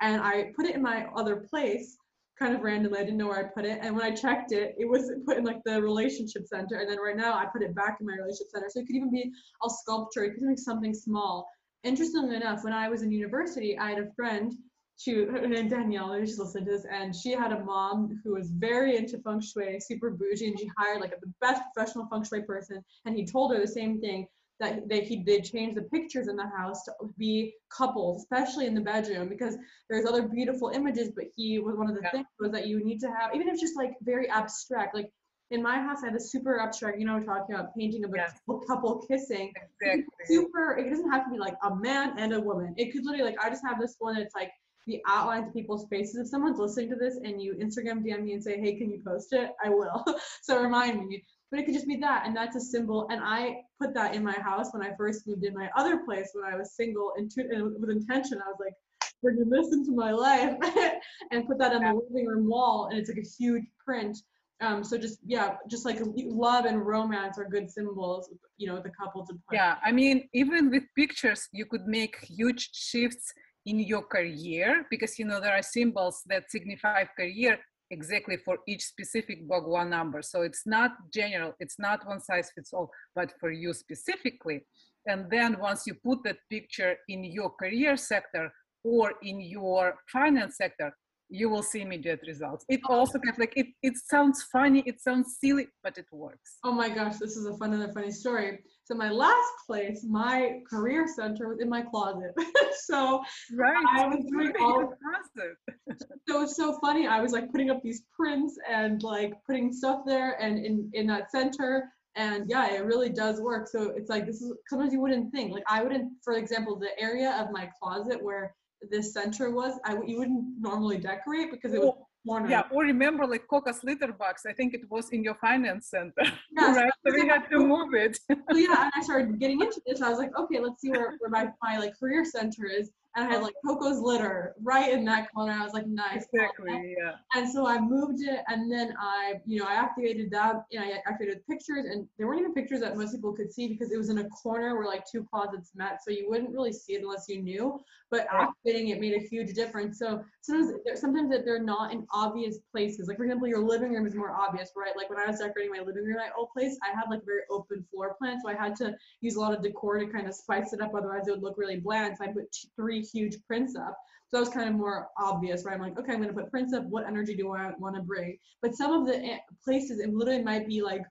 And i put it in my other place kind of randomly. I didn't know where I put it. And when I checked it, it was put in like the relationship center. And then right now I put it back in my relationship center. So it could even be a sculpture, it could be something small. Interestingly enough, when I was in university, I had a friend, she Danielle, maybe she's listening to this, and she had a mom who was very into feng shui, super bougie, and she hired like the best professional feng shui person. And he told her the same thing that they he did change the pictures in the house to be couples, especially in the bedroom, because there's other beautiful images, but he was one of the Yeah. things was that you need to have, even if it's just like very abstract, like in my house, I have a super abstract, you know, talking about painting of a Yes. couple- couple kissing. exactly Super, it doesn't have to be like a man and a woman. It could literally, like, I just have this one, it's like the outlines of people's faces. If someone's listening to this and you Instagram DM me and say, hey, can you post it? I will. so remind me. But it could just be that, and that's a symbol. And I put that in my house when I first moved in my other place when I was single and, to, and with intention. I was like, bringing this into my life and put that on the living room wall, and it's like a huge print. Um, so just yeah, just like love and romance are good symbols, you know, the couple to put. Yeah, I mean, even with pictures, you could make huge shifts in your career because you know there are symbols that signify career exactly for each specific Bhagwan number. So it's not general, it's not one size fits all, but for you specifically. And then once you put that picture in your career sector or in your finance sector, you will see immediate results. It also kind of like it, it sounds funny, it sounds silly, but it works. Oh my gosh, this is a fun and a funny story. So my last place, my career center was in my closet. so Right. I was doing all Positive. so it's so funny. I was like putting up these prints and like putting stuff there and in in that center. And yeah, it really does work. So it's like this is sometimes you wouldn't think. Like I wouldn't, for example, the area of my closet where this center was, I you wouldn't normally decorate because it was Oh, Yeah, or remember like Coco's litter box. I think it was in your finance center, Yes, right? So we had to move it. so yeah, and I started getting into this. I was like, okay, let's see where, where my, my like career center is. And I had like Coco's litter right in that corner. I was like, nice. exactly. Yeah. And so I moved it, and then I, you know, I activated that, and I activated pictures, and there weren't even pictures that most people could see because it was in a corner where like two closets met, so you wouldn't really see it unless you knew. But activating it made a huge difference. So sometimes, they're- sometimes that they're not in obvious places. Like for example, your living room is more obvious, right? Like when I was decorating my living room at my old place, I had like a very open floor plan, so I had to use a lot of decor to kind of spice it up. Otherwise, it would look really bland. So I put three huge prints up. So that was kind of more obvious, right? I'm like, okay, I'm gonna put prints up. What energy do I want to bring? But some of the eh, places, it literally might be like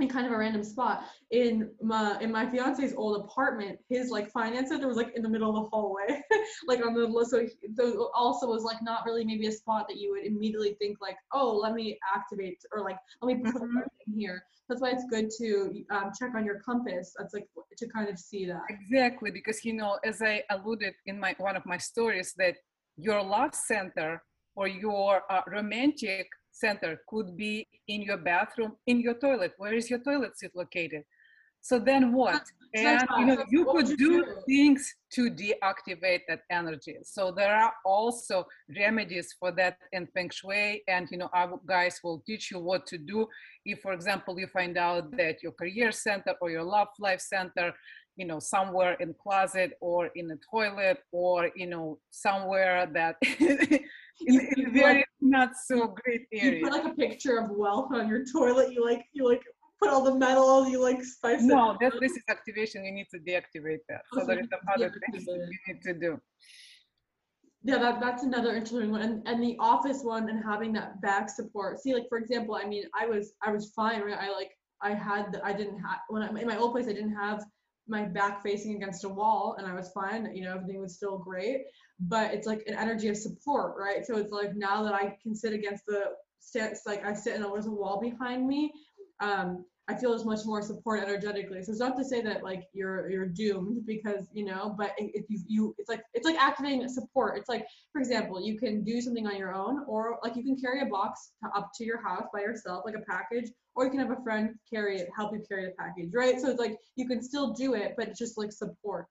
in kind of a random spot. In my in my fiance's old apartment, his like finance center was like in the middle of the hallway, like on the so he- so also was like not really maybe a spot that you would immediately think like, oh, let me activate or like let me put Mhm. something here. That's why it's good to um, check on your compass. That's like to kind of see that. Exactly, because you know, as I alluded in my one of my stories, that your love center or your uh, romantic center could be in your bathroom, in your toilet. Where is your toilet seat located? So then what? And you know, you could do things to deactivate that energy. So there are also remedies for that in Feng Shui, and you know, our guys will teach you what to do if, for example, you find out that your career center or your love life center you know somewhere in closet or in a toilet or you know somewhere that in, in very not so great area. You put like a picture of wealth on your toilet. You like you like put all the metal. You like spice it. no that this is activation you need to deactivate that so Okay, there is some other things you need to do Yeah, that, that's another interesting one. And, and the office one and having that back support. See, like for example, I mean, I was I was fine, right? I like I had the, I didn't have when I in my old place I didn't have my back facing against a wall and I was fine. You know, everything was still great. But it's like an energy of support, right? So it's like now that I can sit against the stance, like I sit and there's a wall behind me. Um, I feel as much more support energetically. So it's not to say that like you're you're doomed because you know, but if you you it's like it's like activating support. It's like for example, you can do something on your own, or like you can carry a box to, up to your house by yourself, like a package, or you can have a friend carry it, help you carry the package, right? So it's like you can still do it, but just like support.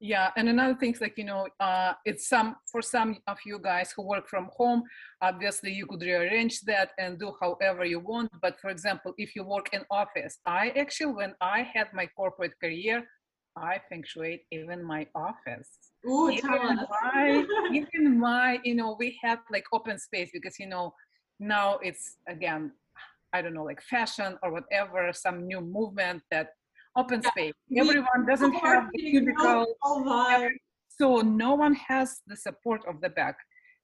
yeah and another thing is like you know uh, it's some for some of you guys who work from home obviously you could rearrange that and do however you want but for example if you work in office i actually when i had my corporate career i shui even my office Ooh, even my even my you know we had like open space because you know now it's again i don't know like fashion or whatever some new movement that open Yeah, space. we- everyone doesn't have the cubicle. so no one has the support of the back.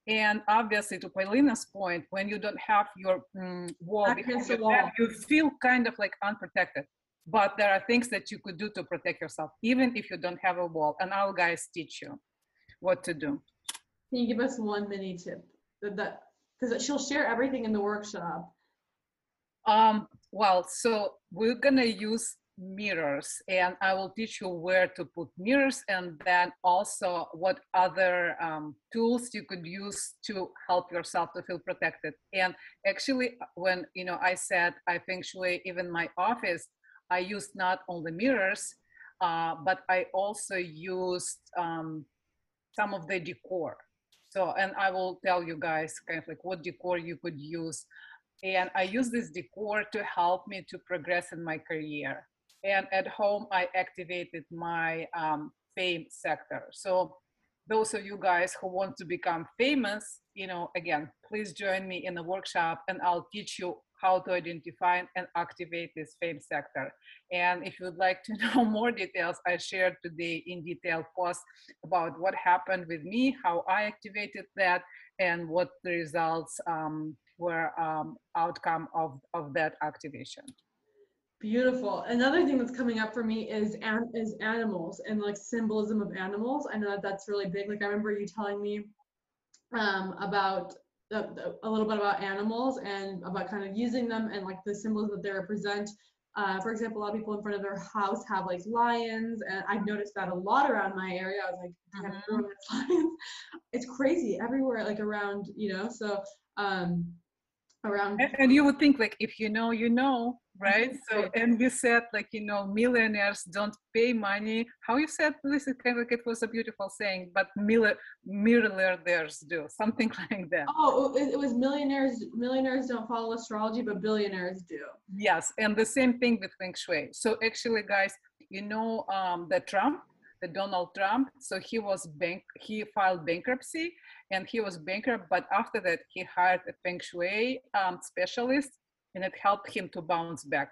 And obviously to Paulina's point when you don't have your mm, wall behind your back you feel kind of like unprotected. But there are things that you could do to protect yourself even if you don't have a wall and our guys teach you what to do. Can you give us one mini tip? Because she'll share everything in the workshop. Um, well, so we're gonna use mirrors and I will teach you where to put mirrors and then also what other um, tools you could use to help yourself to feel protected. And actually, when you know I said I feng shui even my office, I used not only mirrors, uh, but I also used um, some of the decor. So, and I will tell you guys kind of like what decor you could use and I use this decor to help me to progress in my career. And at home, I activated my um, fame sector. So those of you guys who want to become famous, you know, again, please join me in a workshop and I'll teach you how to identify and activate this fame sector. And if you would like to know more details, I shared today in detail post about what happened with me, how I activated that, and what the results um, were um, outcome of, of that activation. Beautiful. Another thing that's coming up for me is an, is animals and like symbolism of animals. I know that that's really big. Like I remember you telling me um, about the, the, a little bit about animals and about kind of using them and like the symbols that they represent Uh, for example, a lot of people in front of their house have like lions, and I've noticed that a lot around my area. I was like, "Damn, Mhm. lions. It's crazy everywhere, like around, you know. So um, around And, and you would think like if you know, you know, right? So and you said like you know millionaires don't pay money. How you said this? It kind of like it was a beautiful saying, but miller millionaires do something like that. Oh, it, it was millionaires. Millionaires don't follow astrology, but billionaires do. Yes, and the same thing with feng shui. So actually, guys, you know um, the Trump, the Donald Trump. So he was bank, he filed bankruptcy, and he was bankrupt. But after that, he hired a feng shui um, specialist, and it helped him to bounce back.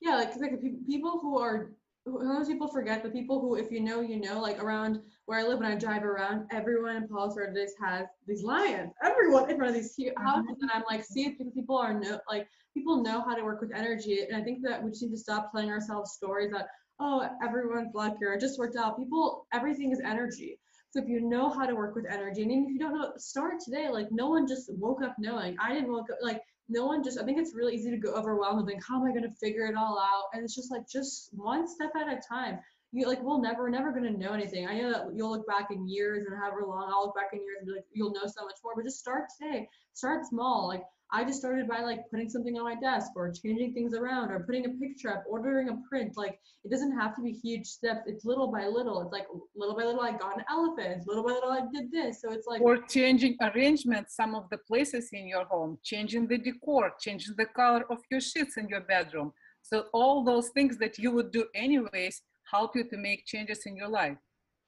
Yeah, like, like people who are sometimes people forget the people who, if you know, you know, like around where I live when I drive around, everyone in Palos Verdes has these lions. Everyone in front of these huge houses, and I'm like, see, if people are no like people know how to work with energy, and I think that we just need to stop telling ourselves stories that oh everyone's lucky or it just worked out. People, everything is energy. So if you know how to work with energy, and if you don't know, start today. Like no one just woke up knowing. I didn't woke up like no one just i think it's really easy to go overwhelmed and think how am i going to figure it all out and it's just like just one step at a time you like we'll never never to know anything. I know that you'll look back in years and however long i'll look back in years and be like you'll know so much more but just start today. Start small. Like i just started by like putting something on my desk or changing things around or putting a picture up ordering a print. Like it doesn't have to be huge steps. It's little by little. It's like little by little i got an elephant. Little by little i did this. So it's like or changing arrangements, some of the places in your home changing the decor changing the color of your sheets in your bedroom. So all those things that you would do anyways help you to make changes in your life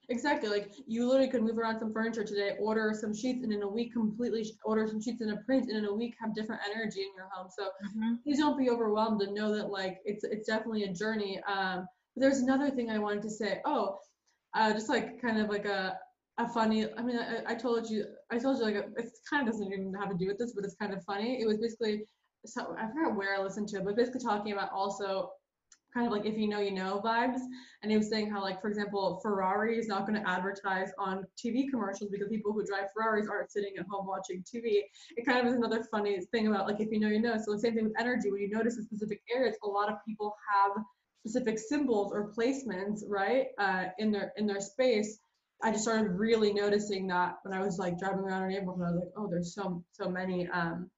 Exactly. Like you literally could move around some furniture today, order some sheets, and in a week completely sh- order some sheets in a print, and in a week have different energy in your home. So please don't be overwhelmed and know that like it's it's definitely a journey. Um, but there's another thing I wanted to say. Oh, uh, just like kind of like a a funny. I mean, I, I told you, I told you like a, it kind of doesn't even have to do with this, but it's kind of funny. It was basically so I forgot where I listened to it, but basically talking about also kind of like if you know you know vibes. And he was saying how like for example ferrari is not going to advertise on tv commercials because people who drive ferraris aren't sitting at home watching tv it kind of is another funny thing about like if you know you know. So the same thing with energy. When you notice in specific areas a lot of people have specific symbols or placements right uh, in their in their space. I just started really noticing that when i was like driving around our neighborhood. I was like oh there's so so many um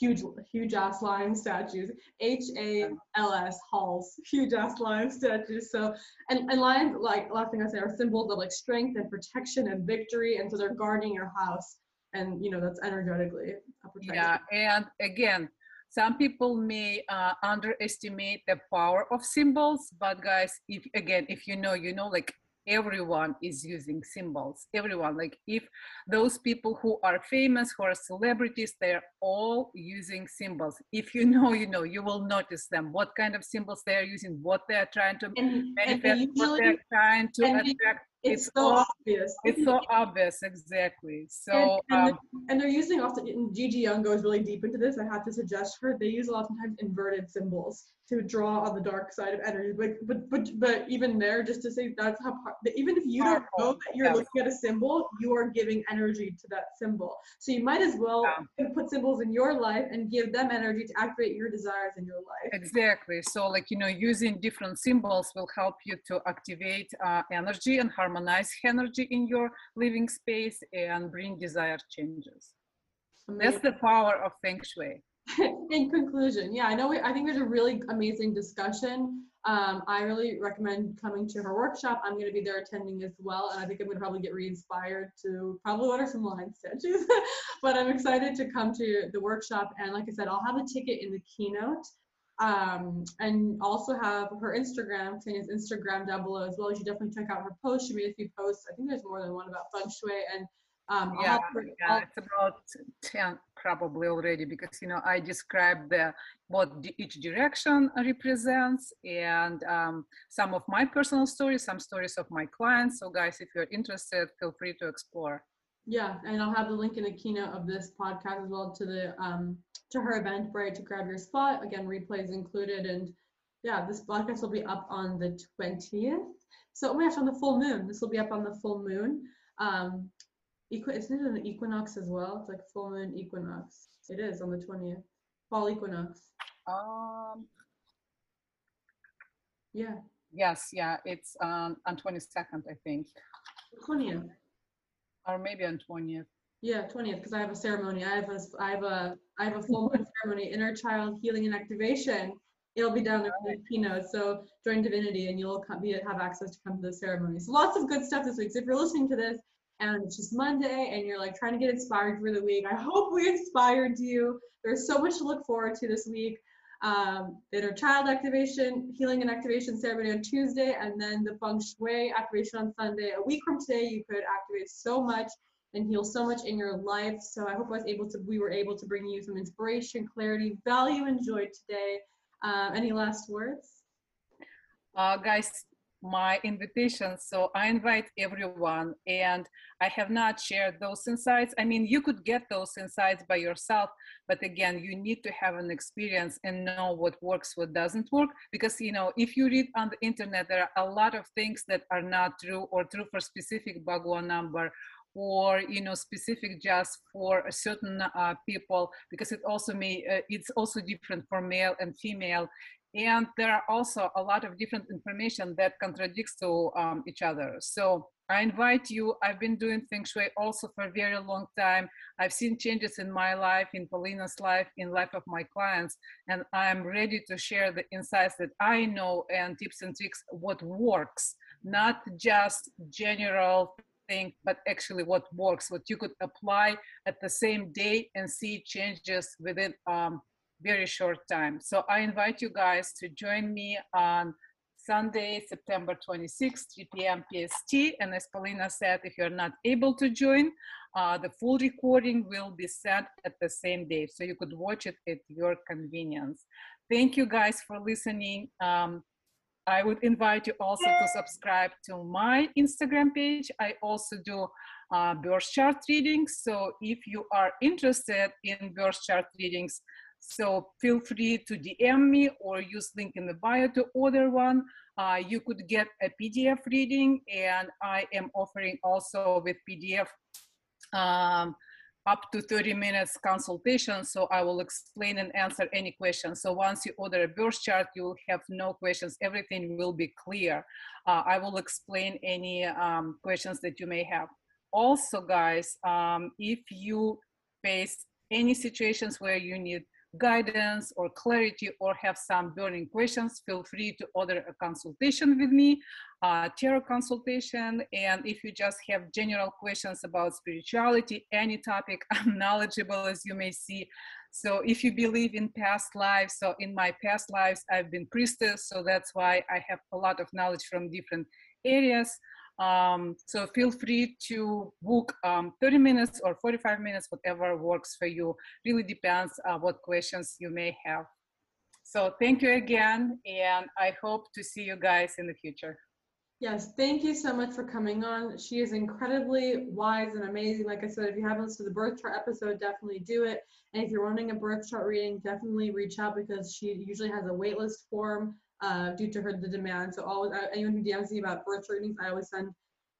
huge huge ass lion statues. H A L S halls, huge ass lion statues. So and, and lions, like last thing I say, are symbols of like strength and protection and victory, and so they're guarding your house, and you know that's energetically yeah and again some people may uh, underestimate the power of symbols. But guys if again if you know you know like everyone is using symbols everyone like if those people who are famous who are celebrities they're all using symbols if you know you know you will notice them what kind of symbols they're using what they're trying to And, and they what they're trying to and attract it's it's so all- obvious. it's so obvious exactly so and, um, and they're using often and Gigi Young goes really deep into this. I have to suggest her. They use oftentimes inverted symbols to draw on the dark side of energy. But but but but even there, just to say that's how even if you don't know that you're looking at a symbol, you are giving energy to that symbol. So you might as well put symbols in your life and give them energy to activate your desires in your life. Exactly. So, like, you know, using different symbols will help you to activate uh, energy and harmonize energy in your living space and bring desired changes. That's the power of Feng Shui. in conclusion, yeah, I know. We, I think there's a really amazing discussion. Um, I really recommend coming to her workshop. I'm going to be there attending as well, and I think I'm going to probably get re-inspired to probably order some line statues. but I'm excited to come to the workshop, and like I said, I'll have a ticket in the keynote, um, and also have her Instagram, Tanya's Instagram down below as well. You should definitely check out her posts. She made a few posts. I think there's more than one about feng shui, and um, Yeah, her- yeah, it's about 10 probably already because, you know, I described the, what each direction represents and um, some of my personal stories, some stories of my clients. So, guys, if you're interested, feel free to explore. Yeah, and I'll have the link in the keynote of this podcast as well to the um to her event, right? To grab your spot. Again, replays included, and yeah, this podcast will be up on the twentieth. So oh my gosh, on the full moon. This will be up on the full moon. Um, equi- isn't it an equinox as well? It's like full moon equinox. It is on the twentieth, fall equinox. Um, Yeah. Yes, yeah, it's um, on 22nd, I think, 20th. or maybe on 20th. Yeah, 20th, because I have a ceremony. I have a, I have a, I have a full moon ceremony, inner child healing and activation. It'll be down the keynote. So join Divinity and you'll come, be, have access to come to the ceremony. So lots of good stuff this week. So if you're listening to this and it's just Monday and you're like trying to get inspired for the week, I hope we inspired you. There's so much to look forward to this week. Um, inner child activation, healing and activation ceremony on Tuesday, and then the feng shui activation on Sunday. A week from today, you could activate so much and heal so much in your life. So I hope I was able to, we were able to bring you some inspiration, clarity, value, and joy today. Uh, any last words? Uh, guys, my invitation. So I invite everyone, and I have not shared those insights. I mean, you could get those insights by yourself, but again, you need to have an experience and know what works, what doesn't work. Because, you know, if you read on the internet, there are a lot of things that are not true or true for specific Bhagwan number or you know specific just for a certain uh, people because it also may uh, it's also different for male and female and there are also a lot of different information that contradicts to um, each other. So i invite you i've been doing feng shui also for a very long time. I've seen changes in my life in paulina's life in life of my clients and i'm ready to share the insights that i know and tips and tricks what works not just general thing, but actually what works, what you could apply at the same day and see changes within um, very short time. So I invite you guys to join me on Sunday, September 26, 3 p.m. PST. And as Paulina said, if you're not able to join, uh, the full recording will be sent at the same day. So you could watch it at your convenience. Thank you guys for listening. Um, I would invite you also to subscribe to my Instagram page. I also do uh, birth chart readings. So if you are interested in birth chart readings, so feel free to DM me or use link in the bio to order one. Uh, you could get a PDF reading and I am offering also with PDF um, up to 30 minutes consultation. So I will explain and answer any questions. So once you order a birth chart, you will have no questions. Everything will be clear. Uh, I will explain any um, questions that you may have. Also, guys, um, if you face any situations where you need guidance or clarity or have some burning questions, feel free to order a consultation with me, uh, tarot consultation. And if you just have general questions about spirituality, any topic, I'm knowledgeable as you may see. So if you believe in past lives, so in my past lives, I've been priestess. So that's why I have a lot of knowledge from different areas. Um, so feel free to book um, 30 minutes or 45 minutes, whatever works for you. Really depends uh, what questions you may have. So thank you again, and I hope to see you guys in the future. Yes, thank you so much for coming on. She is incredibly wise and amazing. Like I said, if you haven't listened to the birth chart episode, definitely do it. And if you're wanting a birth chart reading, definitely reach out because she usually has a waitlist form uh, due to her the demand. So always uh, anyone who DMs me about birth readings, I always send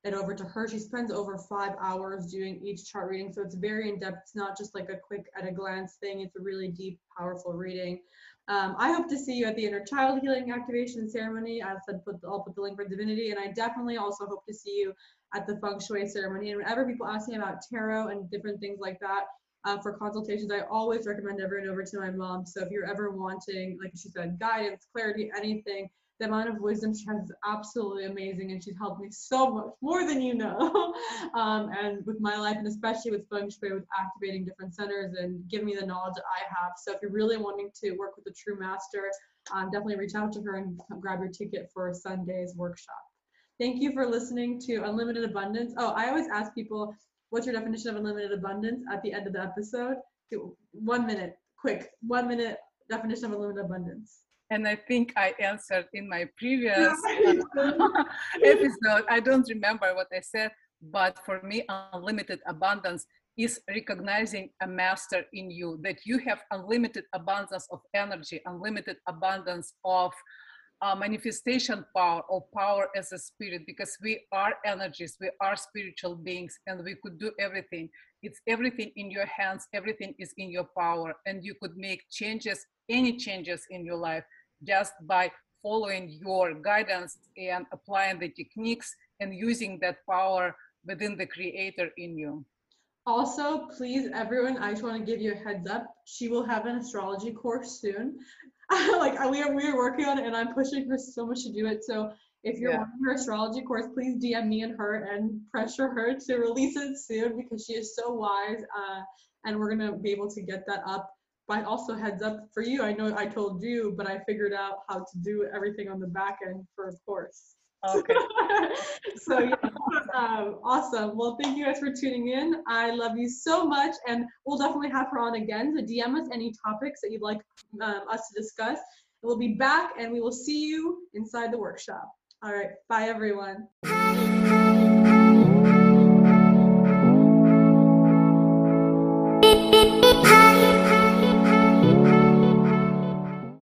it over to her. She spends over five hours doing each chart reading, so it's very in depth. It's not just like a quick at a glance thing. It's a really deep, powerful reading. Um, I hope to see you at the Inner Child Healing Activation Ceremony. I said put the, I'll put the link for Divinity, and I definitely also hope to see you at the Feng Shui ceremony. And whenever people ask me about tarot and different things like that, uh, for consultations, I always recommend everyone over to my mom. So if you're ever wanting, like she said, guidance, clarity, anything, the amount of wisdom she has is absolutely amazing and she's helped me so much more than you know. Um, and with my life and especially with feng shui with activating different centers and giving me the knowledge that i have. So if you're really wanting to work with a true master um, definitely reach out to her and grab your ticket for sunday's workshop. Thank you for listening to unlimited abundance. Oh i always ask people what's your definition of unlimited abundance at the end of the episode? One minute, quick, one minute definition of unlimited abundance. And I think I answered in my previous uh, episode. I don't remember what I said, but for me, unlimited abundance is recognizing a master in you, that you have unlimited abundance of energy, unlimited abundance of uh, manifestation power or power as a spirit because we are energies, we are spiritual beings, and we could do everything. It's everything in your hands, everything is in your power, and you could make changes, any changes in your life, just by following your guidance and applying the techniques and using that power within the creator in you. Also, please, everyone, I just want to give you a heads up. She will have an astrology course soon. like we are, we are working on it, and I'm pushing her so much to do it. So if you're Yeah. wanting her astrology course, please DM me and her and pressure her to release it soon because she is so wise. Uh, and we're gonna be able to get that up. But also heads up for you. I know I told you, but I figured out how to do everything on the back end for a course. Okay. so yeah, um, awesome. Well, thank you guys for tuning in. I love you so much, and we'll definitely have her on again. So DM us any topics that you'd like um, us to discuss. We'll be back, and we will see you inside the workshop. All right, bye everyone.